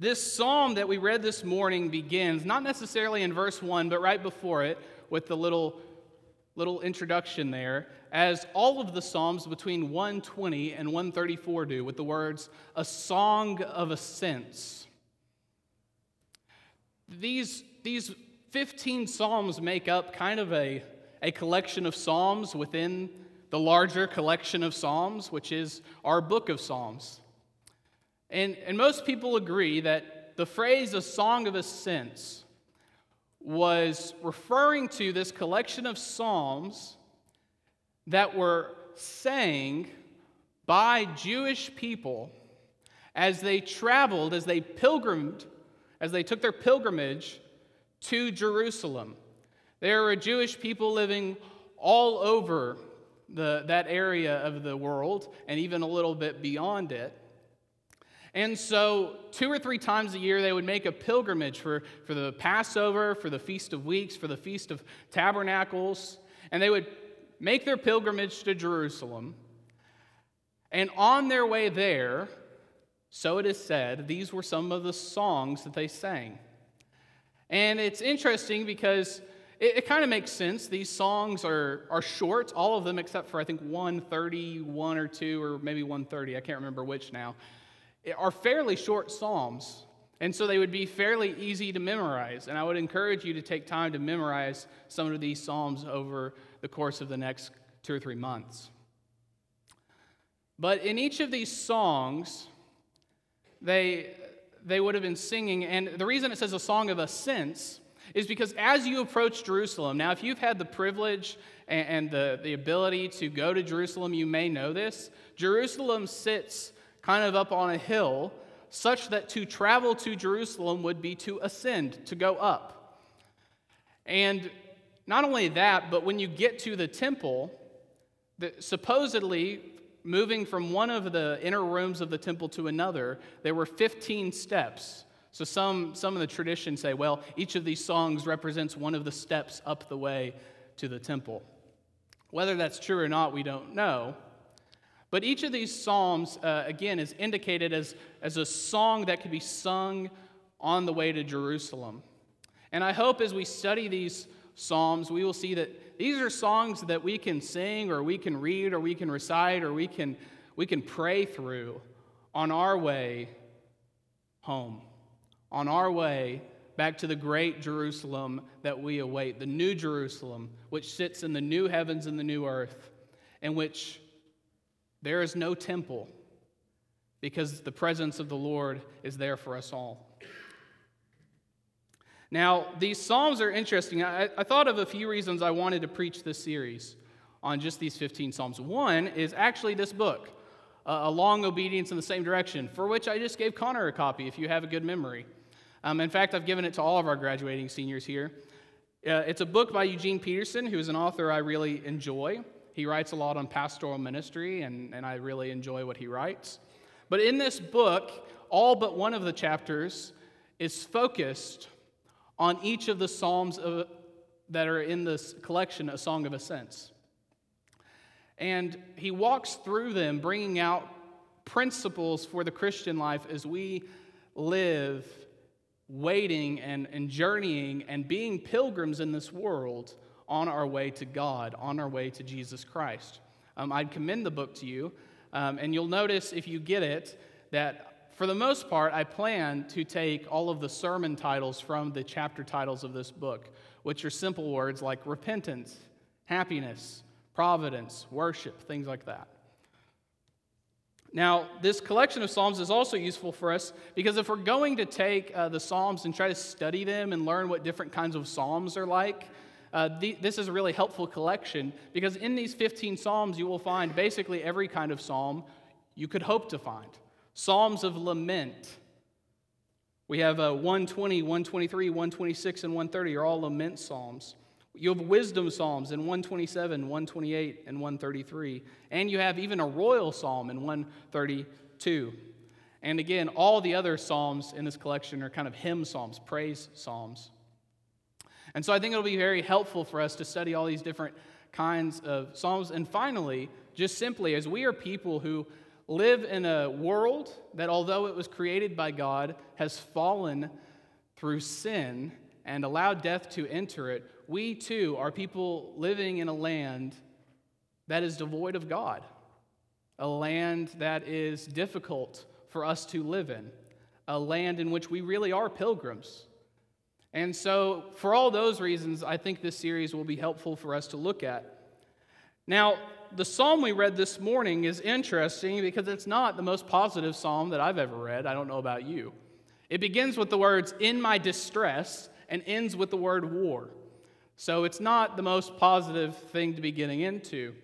This psalm that we read this morning begins not necessarily in verse 1, but right before it with the little, little introduction there, as all of the psalms between 120 and 134 do, with the words, a song of ascents. These, these 15 psalms make up kind of a, a collection of psalms within the larger collection of psalms, which is our book of Psalms. And, and most people agree that the phrase a song of ascents was referring to this collection of psalms that were sang by Jewish people as they traveled, as they pilgrimed, as they took their pilgrimage to Jerusalem. There were Jewish people living all over the, that area of the world and even a little bit beyond it. And so, two or three times a year, they would make a pilgrimage for, for the Passover, for the Feast of Weeks, for the Feast of Tabernacles, and they would make their pilgrimage to Jerusalem. And on their way there, so it is said, these were some of the songs that they sang. And it's interesting because it, it kind of makes sense. These songs are, are short, all of them except for I think 131 or 2, or maybe 130, I can't remember which now are fairly short psalms. And so they would be fairly easy to memorize. And I would encourage you to take time to memorize some of these psalms over the course of the next two or three months. But in each of these songs, they, they would have been singing. And the reason it says a song of ascents is because as you approach Jerusalem, now, if you've had the privilege and, and the, the ability to go to Jerusalem, you may know this. Jerusalem sits kind of up on a hill, such that to travel to Jerusalem would be to ascend, to go up. And not only that, but when you get to the temple, the, supposedly moving from one of the inner rooms of the temple to another, there were 15 steps. So some, some of the traditions say, well, each of these songs represents one of the steps up the way to the temple. Whether that's true or not, we don't know. But each of these psalms, uh, again, is indicated as, as a song that could be sung on the way to Jerusalem. And I hope as we study these psalms, we will see that these are songs that we can sing or we can read or we can recite or we can, we can pray through on our way home, on our way back to the great Jerusalem that we await, the new Jerusalem, which sits in the new heavens and the new earth, and which there is no temple because the presence of the Lord is there for us all. Now, these Psalms are interesting. I, I, thought of a few reasons I wanted to preach this series on just these 15 Psalms. One is actually this book, uh, A Long Obedience in the Same Direction, for which I just gave Connor a copy if you have a good memory. Um, in fact, I've given it to all of our graduating seniors here. Uh, it's a book by Eugene Peterson, who is an author I really enjoy. He writes a lot on pastoral ministry, and, and I really enjoy what he writes. But in this book, all but one of the chapters is focused on each of the Psalms of, that are in this collection, A Song of Ascents. And he walks through them, bringing out principles for the Christian life as we live waiting and, and journeying and being pilgrims in this world on our way to God, on our way to Jesus Christ. Um, I'd commend the book to you, um, and you'll notice if you get it that for the most part, I plan to take all of the sermon titles from the chapter titles of this book, which are simple words like repentance, happiness, providence, worship, things like that. Now, this collection of Psalms is also useful for us because if we're going to take uh, the Psalms and try to study them and learn what different kinds of Psalms are like, uh, the, this is a really helpful collection because in these 15 Psalms, you will find basically every kind of psalm you could hope to find. Psalms of lament. We have uh, 120, 123, 126, and 130 are all lament psalms. You have wisdom psalms in 127, 128, and 133. And you have even a royal psalm in 132. And again, all the other psalms in this collection are kind of hymn psalms, praise psalms. And so I think it'll be very helpful for us to study all these different kinds of Psalms. And finally, just simply, as we are people who live in a world that, although it was created by God, has fallen through sin and allowed death to enter it. We too are people living in a land that is devoid of God, a land that is difficult for us to live in, a land in which we really are pilgrims. And so, for all those reasons, I think this series will be helpful for us to look at. Now, the psalm we read this morning is interesting because it's not the most positive psalm that I've ever read. I don't know about you. It begins with the words, in my distress, and ends with the word war. So it's not the most positive thing to be getting into.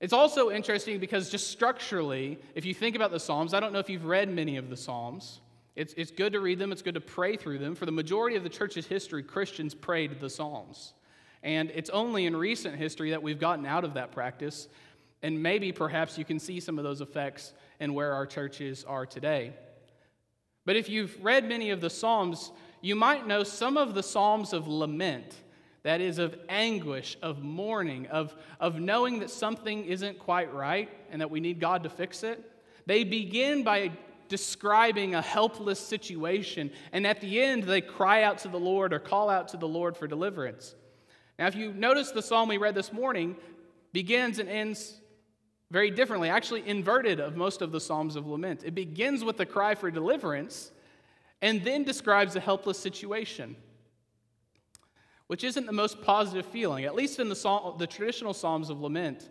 It's also interesting because, just structurally, if you think about the Psalms, I don't know if you've read many of the Psalms. It's, it's good to read them, it's good to pray through them. For the majority of the church's history, Christians prayed the Psalms. And it's only in recent history that we've gotten out of that practice. And maybe perhaps you can see some of those effects in where our churches are today. But if you've read many of the Psalms, you might know some of the Psalms of lament, that is, of anguish, of mourning, of, of knowing that something isn't quite right and that we need God to fix it. They begin by describing a helpless situation, and at the end, they cry out to the Lord or call out to the Lord for deliverance. Now, if you notice the psalm we read this morning begins and ends very differently, actually inverted of most of the psalms of lament. It begins with the cry for deliverance and then describes a helpless situation, which isn't the most positive feeling. At least in the, psalm, the traditional psalms of lament,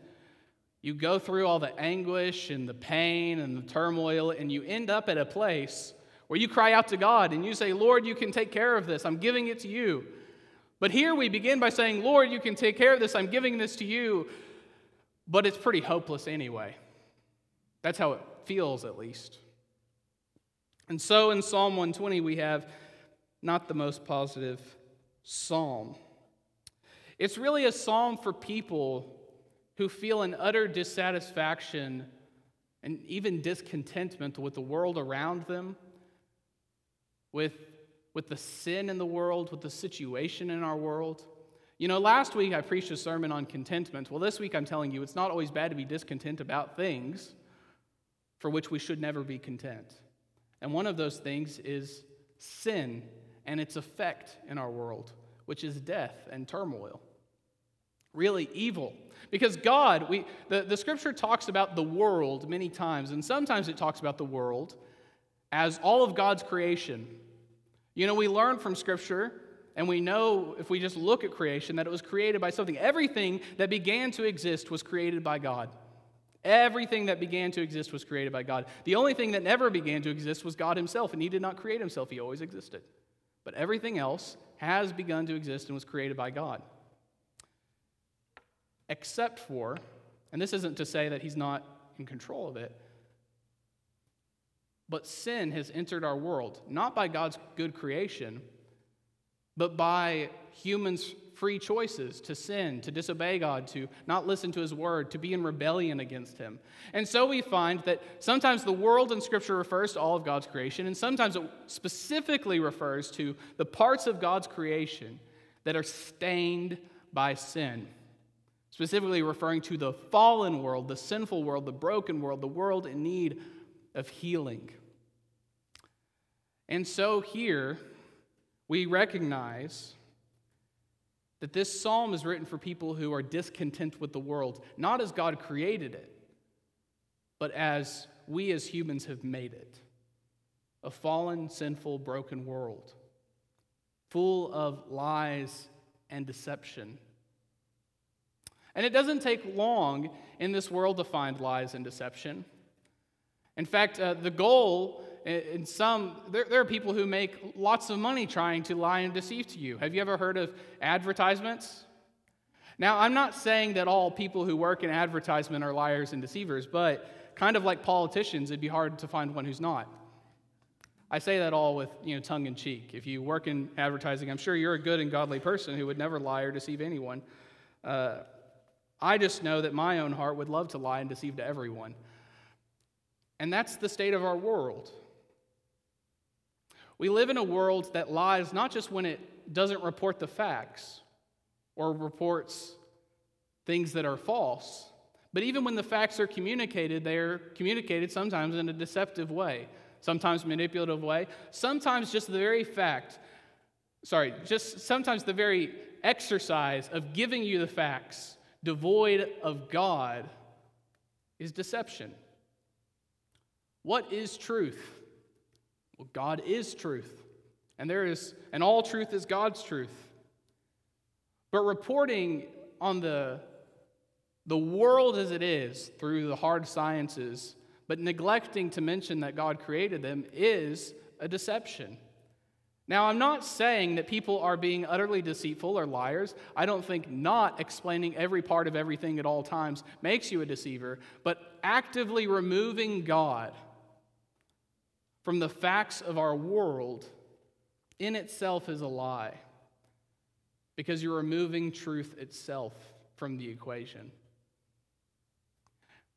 you go through all the anguish and the pain and the turmoil, and you end up at a place where you cry out to God and you say, Lord, you can take care of this. I'm giving it to you. But here we begin by saying, Lord, you can take care of this. I'm giving this to you. But it's pretty hopeless anyway. That's how it feels, at least. And so in Psalm 120, we have not the most positive psalm. It's really a psalm for people who feel an utter dissatisfaction and even discontentment with the world around them, with with the sin in the world, with the situation in our world. You know, last week I preached a sermon on contentment. Well, this week I'm telling you it's not always bad to be discontent about things for which we should never be content. And one of those things is sin and its effect in our world, which is death and turmoil. Really evil. Because God, we, the, the scripture talks about the world many times, and sometimes it talks about the world as all of God's creation you know, we learn from Scripture, and we know if we just look at creation that it was created by something. Everything that began to exist was created by God. Everything that began to exist was created by God. The only thing that never began to exist was God Himself, and He did not create Himself, He always existed. But everything else has begun to exist and was created by God. Except for, and this isn't to say that He's not in control of it, but sin has entered our world, not by God's good creation, but by humans' free choices to sin, to disobey God, to not listen to His word, to be in rebellion against Him. And so we find that sometimes the world in Scripture refers to all of God's creation, and sometimes it specifically refers to the parts of God's creation that are stained by sin. Specifically referring to the fallen world, the sinful world, the broken world, the world in need of healing. And so here we recognize that this psalm is written for people who are discontent with the world, not as God created it, but as we as humans have made it a fallen, sinful, broken world, full of lies and deception. And it doesn't take long in this world to find lies and deception. In fact, uh, the goal in some, there, there, are people who make lots of money trying to lie and deceive to you. Have you ever heard of advertisements? Now, I'm not saying that all people who work in advertisement are liars and deceivers, but kind of like politicians, it'd be hard to find one who's not. I say that all with you know, tongue in cheek. If you work in advertising, I'm sure you're a good and godly person who would never lie or deceive anyone. Uh, I just know that my own heart would love to lie and deceive to everyone. And that's the state of our world. We live in a world that lies not just when it doesn't report the facts or reports things that are false, But even when the facts are communicated, they're communicated sometimes in a deceptive way, sometimes manipulative way, sometimes just the very fact, sorry, just sometimes the very exercise of giving you the facts devoid of God is deception. What is truth? Well, God is truth. And there is and all truth is God's truth. But reporting on the the world as it is through the hard sciences, but neglecting to mention that God created them is a deception. Now, I'm not saying that people are being utterly deceitful or liars. I don't think not explaining every part of everything at all times makes you a deceiver, but actively removing God from the facts of our world in itself is a lie because you're removing truth itself from the equation.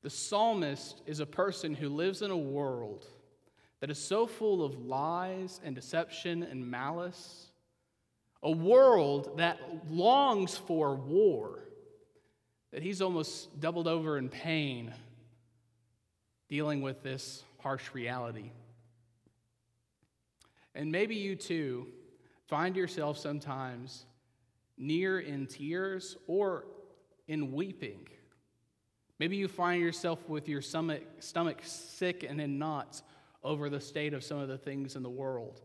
The psalmist is a person who lives in a world that is so full of lies and deception and malice, a world that longs for war, that he's almost doubled over in pain dealing with this harsh reality. And maybe you too find yourself sometimes near in tears or in weeping Maybe you find yourself with your stomach, stomach sick and in knots over the state of some of the things in the world.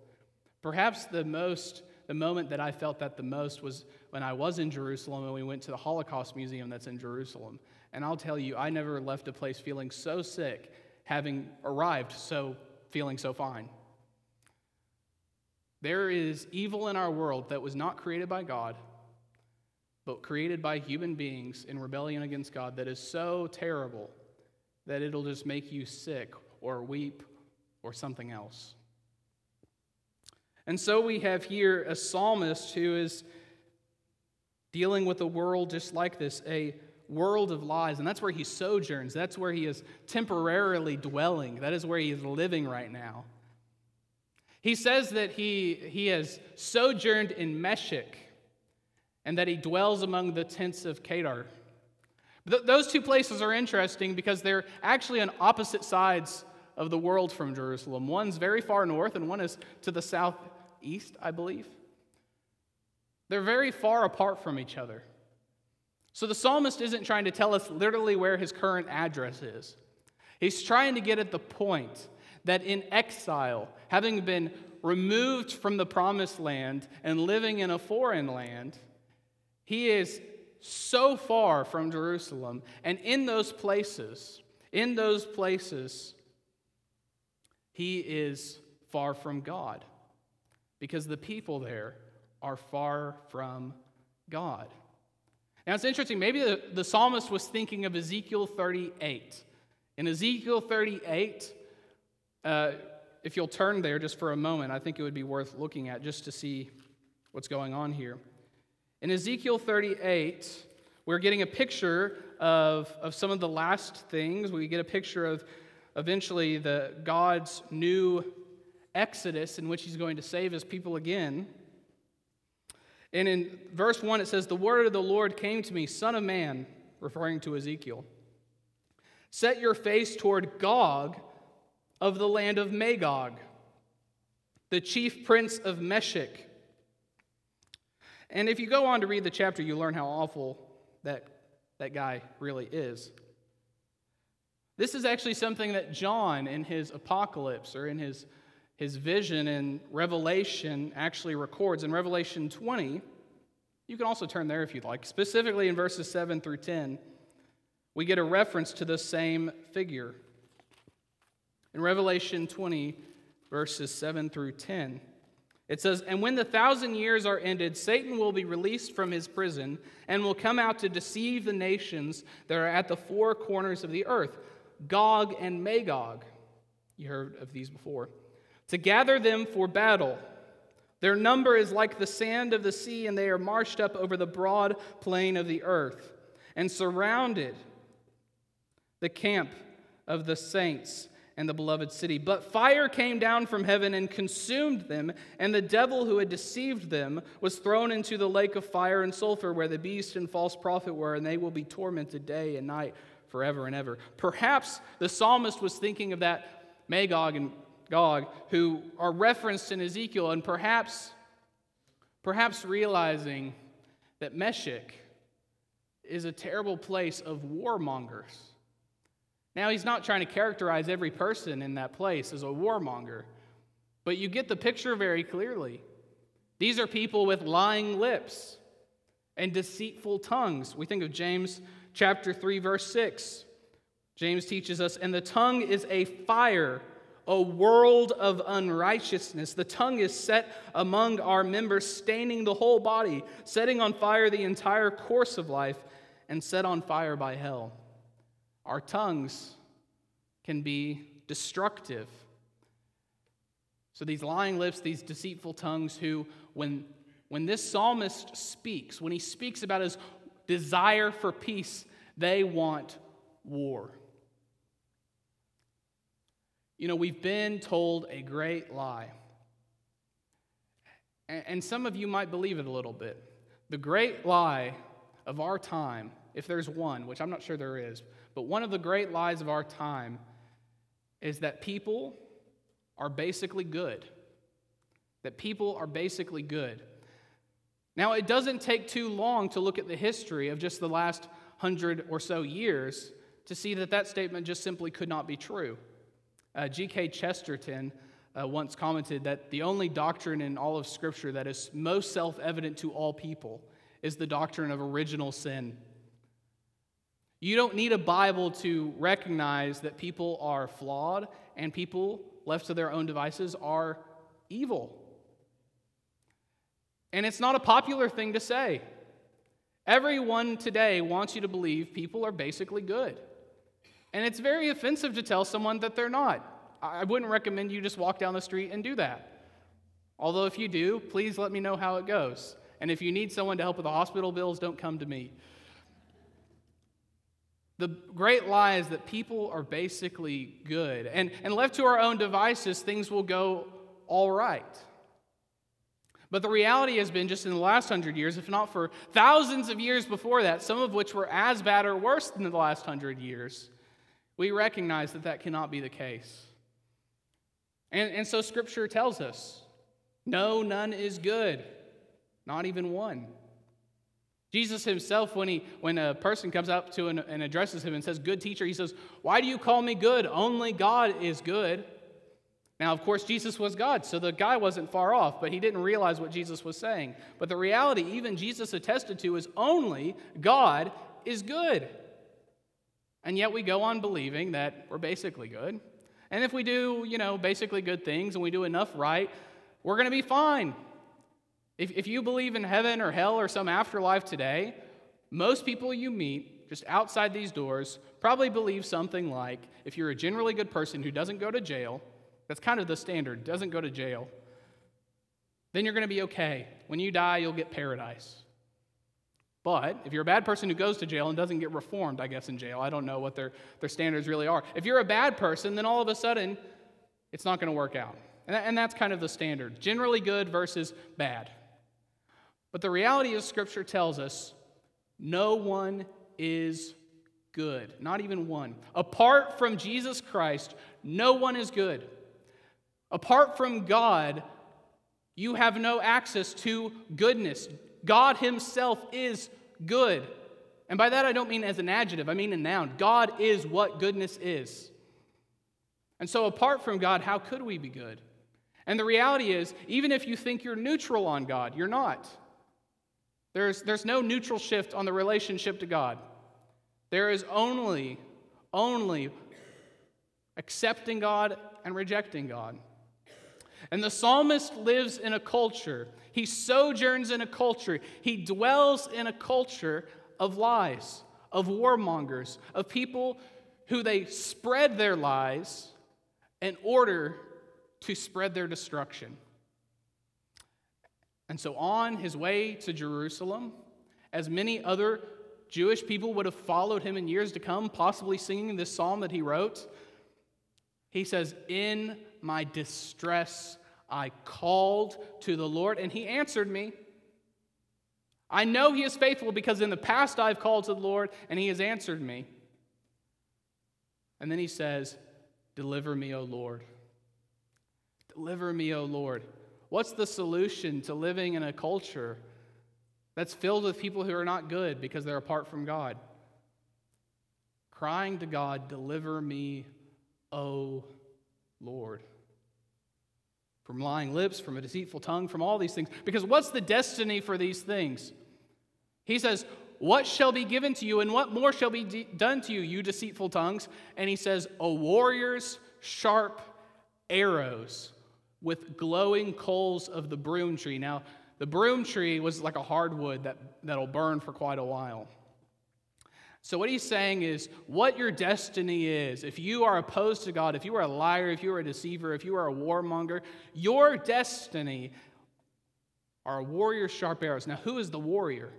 Perhaps the most, the moment that I felt that the most was when I was in Jerusalem and we went to the Holocaust Museum that's in Jerusalem. And I'll tell you, I never left a place feeling so sick, having arrived so feeling so fine. There is evil in our world that was not created by God, but created by human beings in rebellion against God that is so terrible that it'll just make you sick or weep or something else. And so we have here a psalmist who is dealing with a world just like this, a world of lies. And that's where he sojourns. That's where he is temporarily dwelling. That is where he is living right now. He says that he, he has sojourned in Meshech, and that he dwells among the tents of Kedar. Th- those two places are interesting because they're actually on opposite sides of the world from Jerusalem. One's very far north, and one is to the southeast, I believe. They're very far apart from each other. So the psalmist isn't trying to tell us literally where his current address is. He's trying to get at the point that in exile, having been removed from the promised land and living in a foreign land, he is so far from Jerusalem. And in those places, in those places, he is far from God because the people there are far from God. Now it's interesting, maybe the, the psalmist was thinking of Ezekiel 38. In Ezekiel 38, uh, if you'll turn there just for a moment, I think it would be worth looking at just to see what's going on here. In Ezekiel 38, we're getting a picture of, of some of the last things. We get a picture of eventually the God's new exodus in which he's going to save his people again. And in verse 1, it says, The word of the Lord came to me, Son of man, referring to Ezekiel. Set your face toward Gog of the land of Magog, the chief prince of Meshech and if you go on to read the chapter, you learn how awful that, that guy really is. This is actually something that John, in his apocalypse or in his, his vision in Revelation, actually records. In Revelation 20, you can also turn there if you'd like, specifically in verses 7 through 10, we get a reference to the same figure. In Revelation 20, verses 7 through 10, it says, And when the thousand years are ended, Satan will be released from his prison and will come out to deceive the nations that are at the four corners of the earth, Gog and Magog. You heard of these before. To gather them for battle. Their number is like the sand of the sea, and they are marched up over the broad plain of the earth and surrounded the camp of the saints and the beloved city. But fire came down from heaven and consumed them, and the devil who had deceived them was thrown into the lake of fire and sulfur where the beast and false prophet were, and they will be tormented day and night forever and ever. Perhaps the psalmist was thinking of that Magog and Gog who are referenced in Ezekiel, and perhaps, perhaps realizing that Meshech is a terrible place of warmongers. Now, he's not trying to characterize every person in that place as a warmonger, but you get the picture very clearly. These are people with lying lips and deceitful tongues. We think of James chapter 3 verse 6. James teaches us, "And the tongue is a fire, a world of unrighteousness. The tongue is set among our members, staining the whole body, setting on fire the entire course of life, and set on fire by hell." Our tongues can be destructive. So, these lying lips, these deceitful tongues, who, when, when this psalmist speaks, when he speaks about his desire for peace, they want war. You know, we've been told a great lie. And some of you might believe it a little bit. The great lie of our time, if there's one, which I'm not sure there is, but one of the great lies of our time is that people are basically good. That people are basically good. Now, it doesn't take too long to look at the history of just the last hundred or so years to see that that statement just simply could not be true. Uh, G.K. Chesterton uh, once commented that the only doctrine in all of Scripture that is most self evident to all people is the doctrine of original sin. You don't need a Bible to recognize that people are flawed and people left to their own devices, are evil. And it's not a popular thing to say. Everyone today wants you to believe people are basically good. And it's very offensive to tell someone that they're not. I wouldn't recommend you just walk down the street and do that. Although, if you do, please let me know how it goes. And if you need someone to help with the hospital bills, don't come to me. The great lie is that people are basically good. And, and left to our own devices, things will go all right. But the reality has been just in the last hundred years, if not for thousands of years before that, some of which were as bad or worse than the last hundred years, we recognize that that cannot be the case. And, and so Scripture tells us no, none is good, not even one. Jesus himself, when, he, when a person comes up to and, and addresses him and says, Good teacher, he says, Why do you call me good? Only God is good. Now, of course, Jesus was God, so the guy wasn't far off, but he didn't realize what Jesus was saying. But the reality, even Jesus attested to, is only God is good. And yet we go on believing that we're basically good. And if we do, you know, basically good things and we do enough right, we're going to be fine. If, if you believe in heaven or hell or some afterlife today, most people you meet just outside these doors probably believe something like if you're a generally good person who doesn't go to jail, that's kind of the standard, doesn't go to jail, then you're going to be okay. When you die, you'll get paradise. But if you're a bad person who goes to jail and doesn't get reformed, I guess, in jail, I don't know what their, their standards really are. If you're a bad person, then all of a sudden, it's not going to work out. And, and that's kind of the standard generally good versus bad. But the reality is, Scripture tells us no one is good, not even one. Apart from Jesus Christ, no one is good. Apart from God, you have no access to goodness. God Himself is good. And by that, I don't mean as an adjective, I mean a noun. God is what goodness is. And so, apart from God, how could we be good? And the reality is, even if you think you're neutral on God, you're not. There's, there's no neutral shift on the relationship to God. There is only, only accepting God and rejecting God. And the psalmist lives in a culture, he sojourns in a culture, he dwells in a culture of lies, of warmongers, of people who they spread their lies in order to spread their destruction. And so, on his way to Jerusalem, as many other Jewish people would have followed him in years to come, possibly singing this psalm that he wrote, he says, In my distress, I called to the Lord, and he answered me. I know he is faithful because in the past I've called to the Lord, and he has answered me. And then he says, Deliver me, O Lord. Deliver me, O Lord. What's the solution to living in a culture that's filled with people who are not good because they're apart from God? Crying to God, Deliver me, O Lord. From lying lips, from a deceitful tongue, from all these things. Because what's the destiny for these things? He says, What shall be given to you, and what more shall be de- done to you, you deceitful tongues? And he says, A warrior's sharp arrows with glowing coals of the broom tree. Now, the broom tree was like a hardwood that, that'll burn for quite a while. So, what he's saying is what your destiny is. If you are opposed to God, if you are a liar, if you are a deceiver, if you are a warmonger, your destiny are warrior sharp arrows. Now, who is the warrior?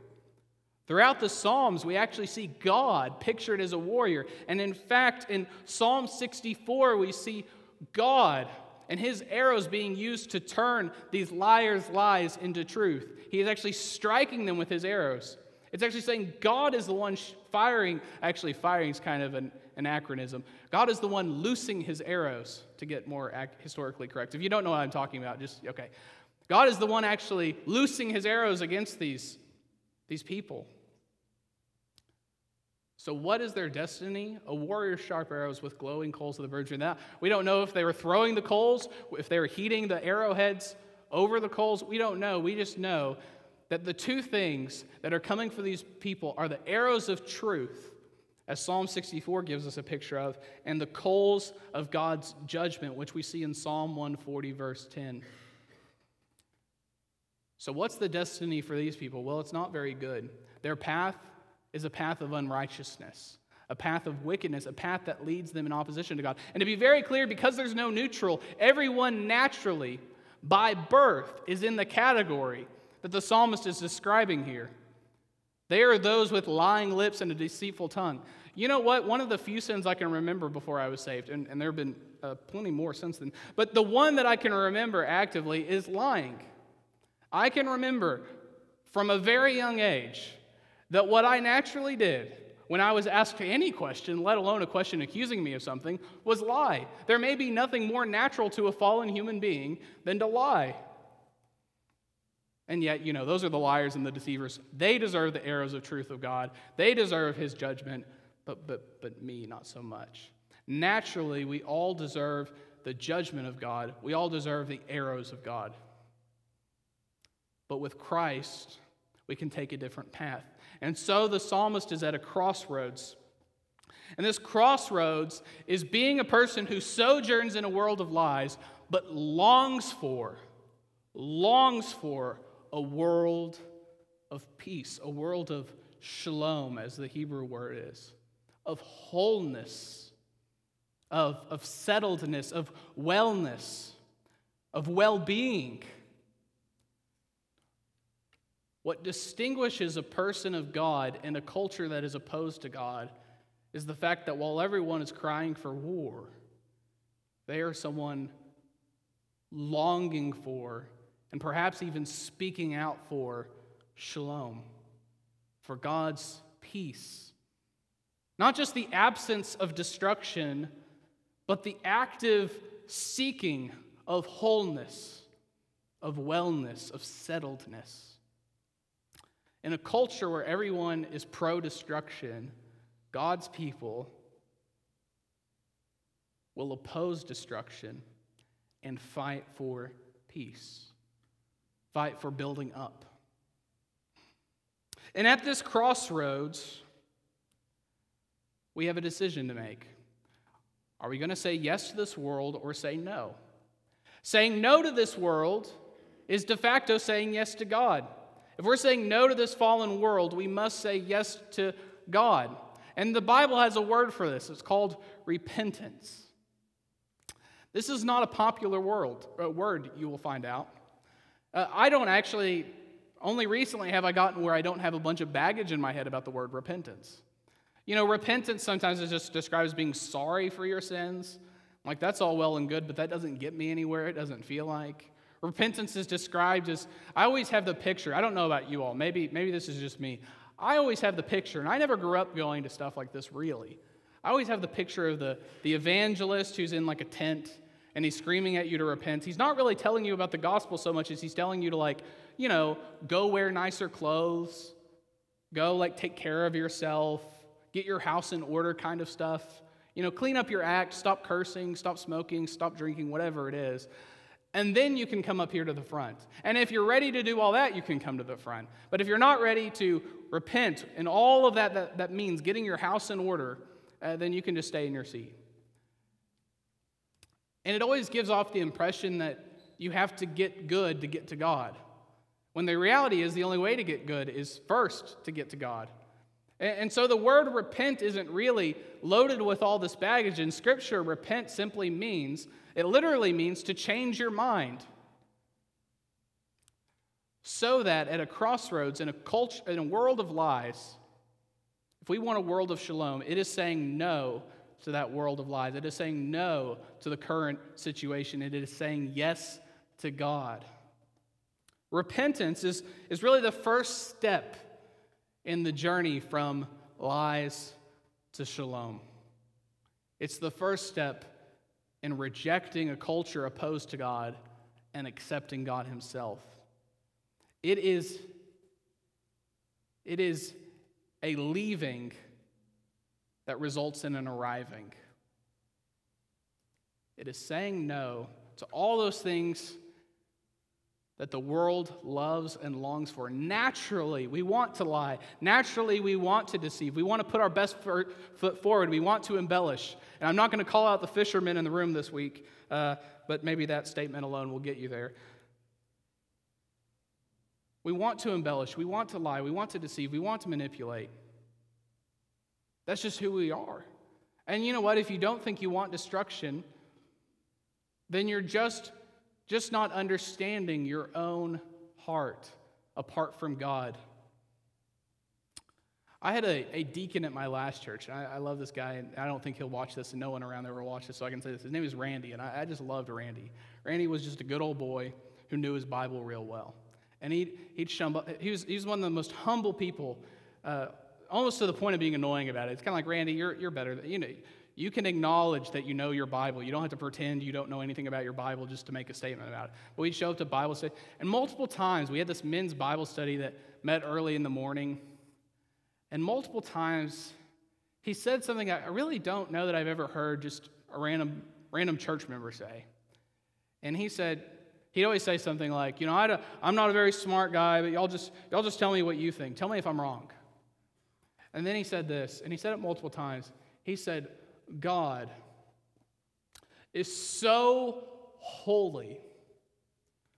Throughout the Psalms, we actually see God pictured as a warrior. And in fact, in Psalm 64, we see God and his arrows being used to turn these liars' lies into truth. He is actually striking them with his arrows. It's actually saying God is the one firing. Actually, firing is kind of an anachronism. God is the one loosing his arrows, to get more historically correct. If you don't know what I'm talking about, just, okay. God is the one actually loosing his arrows against these, these people. So, what is their destiny? A warrior's sharp arrows with glowing coals of the virgin. Now, we don't know if they were throwing the coals, if they were heating the arrowheads over the coals. We don't know. We just know that the two things that are coming for these people are the arrows of truth, as Psalm 64 gives us a picture of, and the coals of God's judgment, which we see in Psalm 140, verse 10. So, what's the destiny for these people? Well, it's not very good. Their path is a path of unrighteousness, a path of wickedness, a path that leads them in opposition to God. And to be very clear, because there's no neutral, everyone naturally, by birth, is in the category that the psalmist is describing here. They are those with lying lips and a deceitful tongue. You know what? One of the few sins I can remember before I was saved, and, and there have been uh, plenty more since then, but the one that I can remember actively is lying. I can remember from a very young age that what I naturally did when I was asked any question, let alone a question accusing me of something, was lie. There may be nothing more natural to a fallen human being than to lie. And yet, you know, those are the liars and the deceivers. They deserve the arrows of truth of God. They deserve his judgment, but but but me not so much. Naturally, we all deserve the judgment of God. We all deserve the arrows of God. But with Christ, we can take a different path. And so the psalmist is at a crossroads. And this crossroads is being a person who sojourns in a world of lies, but longs for, longs for a world of peace, a world of shalom, as the Hebrew word is, of wholeness, of, of settledness, of wellness, of well being. What distinguishes a person of God in a culture that is opposed to God is the fact that while everyone is crying for war, they are someone longing for and perhaps even speaking out for shalom, for God's peace. Not just the absence of destruction, but the active seeking of wholeness, of wellness, of settledness. In a culture where everyone is pro destruction, God's people will oppose destruction and fight for peace, fight for building up. And at this crossroads, we have a decision to make. Are we going to say yes to this world or say no? Saying no to this world is de facto saying yes to God. If we're saying no to this fallen world, we must say yes to God. And the Bible has a word for this. It's called repentance. This is not a popular world, uh, word, you will find out. Uh, I don't actually, only recently have I gotten where I don't have a bunch of baggage in my head about the word repentance. You know, repentance sometimes is just described as being sorry for your sins. Like, that's all well and good, but that doesn't get me anywhere. It doesn't feel like. Repentance is described as I always have the picture. I don't know about you all. Maybe maybe this is just me. I always have the picture, and I never grew up going to stuff like this really. I always have the picture of the, the evangelist who's in like a tent and he's screaming at you to repent. He's not really telling you about the gospel so much as he's telling you to, like, you know, go wear nicer clothes, go, like, take care of yourself, get your house in order kind of stuff. You know, clean up your act, stop cursing, stop smoking, stop drinking, whatever it is. And then you can come up here to the front. And if you're ready to do all that, you can come to the front. But if you're not ready to repent and all of that that, that means getting your house in order, uh, then you can just stay in your seat. And it always gives off the impression that you have to get good to get to God. When the reality is, the only way to get good is first to get to God. And so the word repent isn't really loaded with all this baggage. In Scripture, repent simply means, it literally means to change your mind. So that at a crossroads, in a, culture, in a world of lies, if we want a world of shalom, it is saying no to that world of lies. It is saying no to the current situation. It is saying yes to God. Repentance is, is really the first step in the journey from lies to shalom. It's the first step in rejecting a culture opposed to God and accepting God Himself. It is, it is a leaving that results in an arriving. It is saying no to all those things that the world loves and longs for. Naturally, we want to lie. Naturally, we want to deceive. We want to put our best foot forward. We want to embellish. And I'm not going to call out the fishermen in the room this week, uh, but maybe that statement alone will get you there. We want to embellish. We want to lie. We want to deceive. We want to manipulate. That's just who we are. And you know what? If you don't think you want destruction, then you're just, just not understanding your own heart apart from God. I had a, a deacon at my last church. I, I, love this guy, and I don't think he'll watch this, and no one around there will watch this, so I can say this. His name is Randy, and I, I just loved Randy. Randy was just a good old boy who knew his Bible real well. And he'd, he'd shumble, he, was, he was one of the most humble people uh, almost to the point of being annoying about it. It's kind of like, Randy, you're, you're better. You know, you can acknowledge that you know your Bible. You don't have to pretend you don't know anything about your Bible just to make a statement about it. But we'd show up to Bible study, and multiple times we had this men's Bible study that met early in the morning, and multiple times he said something I really don't know that I've ever heard just a random, random church member say. And he said, he'd always say something like, you know, I am not a very smart guy, but y'all just, y'all just tell me what you think. Tell me if I'm wrong. And then he said this, and he said it multiple times. He said, God is so holy,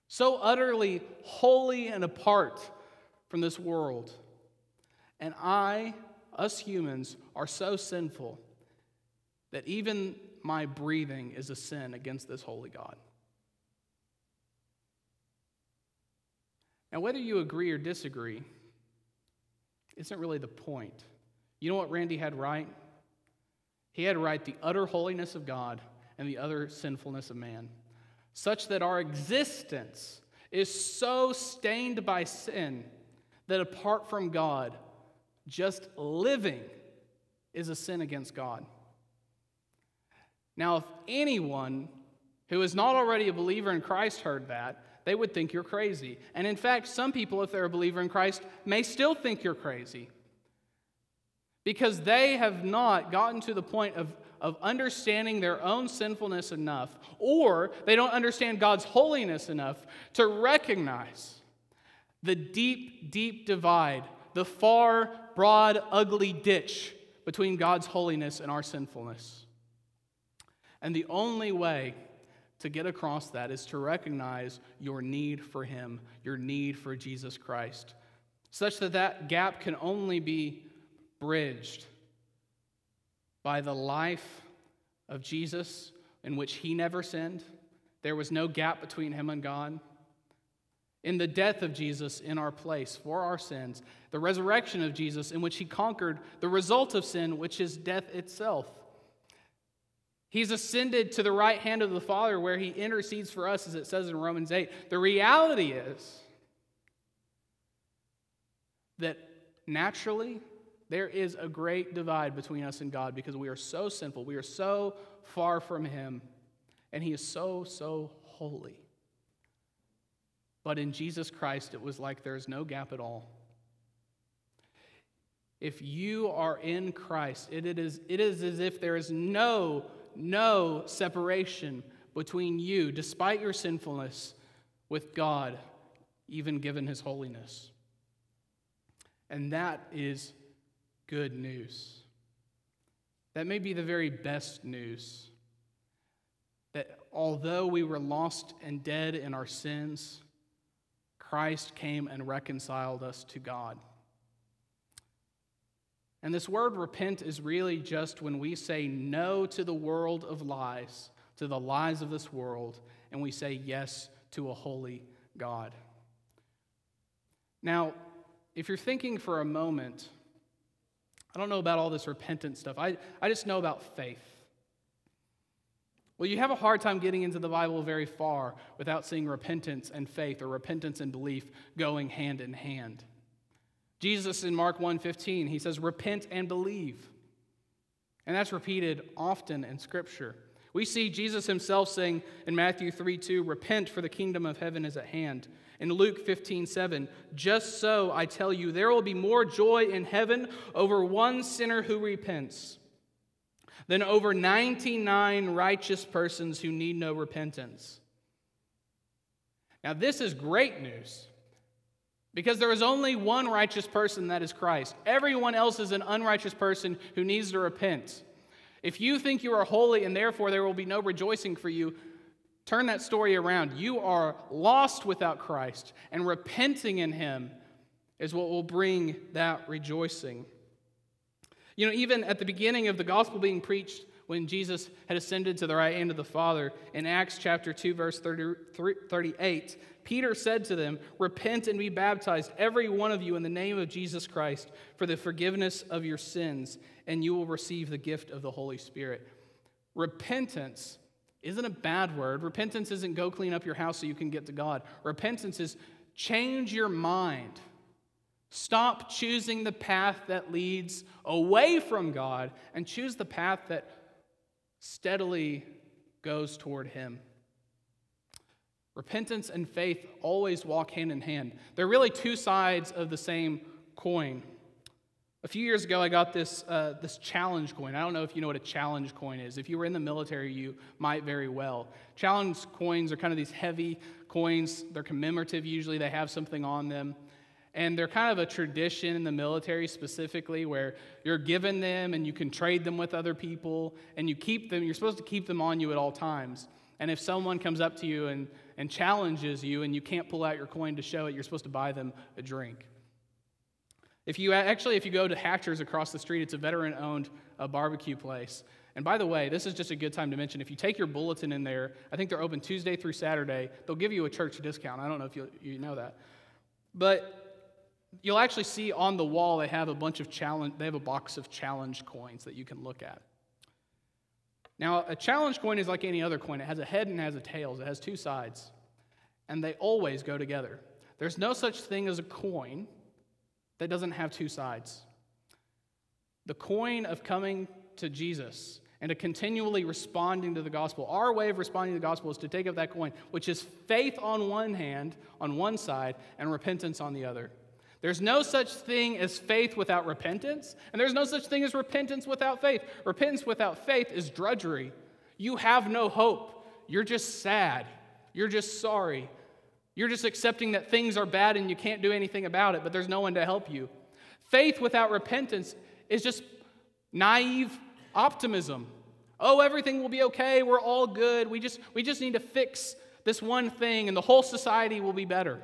so utterly holy and apart from this world. And I, us humans, are so sinful that even my breathing is a sin against this holy God. Now, whether you agree or disagree, isn't really the point. You know what Randy had right? He had right the utter holiness of God and the utter sinfulness of man, such that our existence is so stained by sin that apart from God, just living is a sin against God. Now, if anyone who is not already a believer in Christ heard that, they would think you're crazy. And in fact, some people, if they're a believer in Christ, may still think you're crazy because they have not gotten to the point of, of understanding their own sinfulness enough, or they don't understand God's holiness enough to recognize the deep, deep divide, the far, broad, ugly ditch between God's holiness and our sinfulness. And the only way to get across that is to recognize your need for Him, your need for Jesus Christ, such that that gap can only be bridged by the life of Jesus in which He never sinned. There was no gap between Him and God. In the death of Jesus in our place for our sins, the resurrection of Jesus in which He conquered the result of sin, which is death itself. He's ascended to the right hand of the Father where he intercedes for us, as it says in Romans 8. The reality is that naturally, There is a great divide between us and God because we are so sinful. We are so far from Him, and He is so, so holy. But in Jesus Christ, it was like there is no gap at all. If you are in Christ, it is, it is as if there is no, no separation between you, despite your sinfulness, with God, even given his holiness. And that is good news. That may be the very best news. That although we were lost and dead in our sins, Christ came and reconciled us to God. And this word repent is really just when we say no to the world of lies, to the lies of this world, and we say yes to a holy God. Now, if you're thinking for a moment, I don't know about all this repentance stuff, I, I just know about faith. Well, you have a hard time getting into the Bible very far without seeing repentance and faith or repentance and belief going hand in hand. Jesus in Mark 1:15, he says repent and believe. And that's repeated often in scripture. We see Jesus himself saying in Matthew 3 2, repent for the kingdom of heaven is at hand. In Luke 15 7, just so I tell you, there will be more joy in heaven over one sinner who repents than over 99 righteous persons who need no repentance. Now, this is great news because there is only one righteous person that is Christ. Everyone else is an unrighteous person who needs to repent. If you think you are holy and therefore there will be no rejoicing for you, turn that story around. You are lost without Christ, and repenting in Him is what will bring that rejoicing. You know, even at the beginning of the gospel being preached, when Jesus had ascended to the right hand of the Father, in Acts chapter 2, verse 30, 38, Peter said to them, Repent and be baptized, every one of you, in the name of Jesus Christ, for the forgiveness of your sins, and you will receive the gift of the Holy Spirit. Repentance isn't a bad word. Repentance isn't go clean up your house so you can get to God. Repentance is change your mind. Stop choosing the path that leads away from God and choose the path that steadily goes toward Him. Repentance and faith always walk hand in hand. They're really two sides of the same coin. A few years ago, I got this, uh, this challenge coin. I don't know if you know what a challenge coin is. If you were in the military, you might very well. Challenge coins are kind of these heavy coins. They're commemorative, usually, they have something on them. And they're kind of a tradition in the military specifically where you're given them and you can trade them with other people and you keep them, you're supposed to keep them on you at all times. And if someone comes up to you and, and challenges you and you can't pull out your coin to show it, you're supposed to buy them a drink. If you actually, if you go to Hatcher's across the street, it's a veteran owned uh, barbecue place. And by the way, this is just a good time to mention if you take your bulletin in there, I think they're open Tuesday through Saturday, they'll give you a church discount. I don't know if you, you know that. But you'll actually see on the wall they have a bunch of challenge, they have a box of challenge coins that you can look at. Now, a challenge coin is like any other coin. It has a head and it has a tail. It has two sides. And they always go together. There's no such thing as a coin that doesn't have two sides. The coin of coming to Jesus and to continually responding to the gospel. Our way of responding to the gospel is to take up that coin, which is faith on one hand, on one side, and repentance on the other. There's no such thing as faith without repentance, and there's no such thing as repentance without faith. Repentance without faith is drudgery. You have no hope. You're just sad. You're just sorry. You're just accepting that things are bad and you can't do anything about it, but there's no one to help you. Faith without repentance is just naive optimism. Oh, everything will be okay. We're all good. We just, we just need to fix this one thing and the whole society will be better.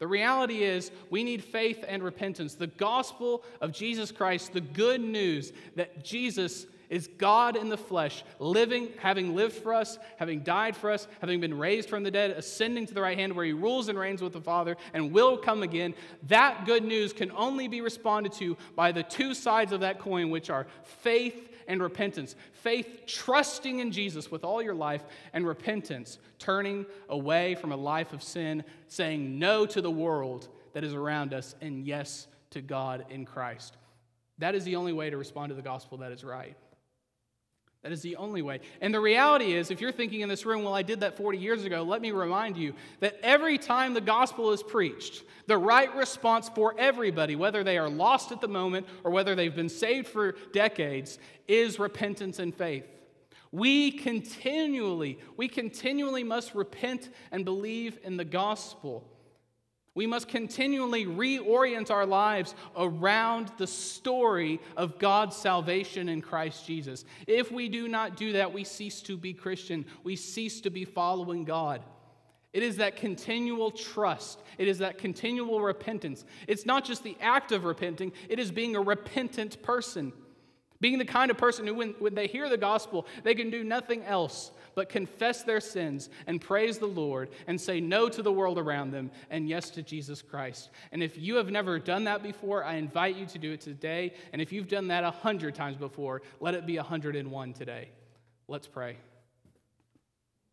The reality is, we need faith and repentance. The gospel of Jesus Christ, the good news that Jesus is God in the flesh, living, having lived for us, having died for us, having been raised from the dead, ascending to the right hand where he rules and reigns with the Father and will come again. That good news can only be responded to by the two sides of that coin, which are faith and repentance. Faith, trusting in Jesus with all your life, and repentance, turning away from a life of sin, saying no to the world that is around us, and yes to God in Christ. That is the only way to respond to the gospel that is right. That is the only way. And the reality is, if you're thinking in this room, well, I did that 40 years ago, let me remind you that every time the gospel is preached, the right response for everybody, whether they are lost at the moment or whether they've been saved for decades, is repentance and faith. We continually, we continually must repent and believe in the gospel. We must continually reorient our lives around the story of God's salvation in Christ Jesus. If we do not do that, we cease to be Christian. We cease to be following God. It is that continual trust. It is that continual repentance. It's not just the act of repenting, it is being a repentant person. Being the kind of person who, when, when they hear the gospel, they can do nothing else but confess their sins and praise the Lord and say no to the world around them and yes to Jesus Christ. And if you have never done that before, I invite you to do it today. And if you've done that a hundred times before, let it be a hundred and one today. Let's pray.